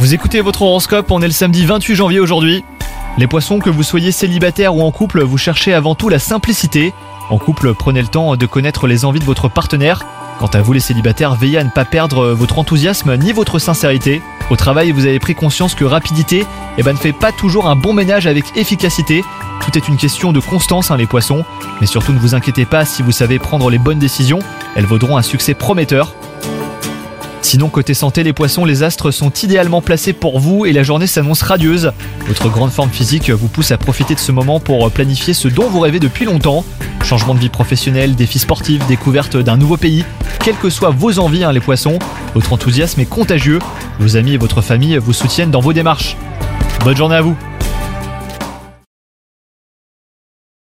Vous écoutez votre horoscope, on est le samedi 28 janvier aujourd'hui. Les poissons, que vous soyez célibataire ou en couple, vous cherchez avant tout la simplicité. En couple, prenez le temps de connaître les envies de votre partenaire. Quant à vous les célibataires, veillez à ne pas perdre votre enthousiasme ni votre sincérité. Au travail, vous avez pris conscience que rapidité eh ben, ne fait pas toujours un bon ménage avec efficacité. Tout est une question de constance, hein, les poissons. Mais surtout, ne vous inquiétez pas, si vous savez prendre les bonnes décisions, elles vaudront un succès prometteur. Sinon, côté santé, les poissons, les astres sont idéalement placés pour vous et la journée s'annonce radieuse. Votre grande forme physique vous pousse à profiter de ce moment pour planifier ce dont vous rêvez depuis longtemps. Changement de vie professionnelle, défis sportifs, découverte d'un nouveau pays. Quelles que soient vos envies, hein, les poissons, votre enthousiasme est contagieux. Vos amis et votre famille vous soutiennent dans vos démarches. Bonne journée à vous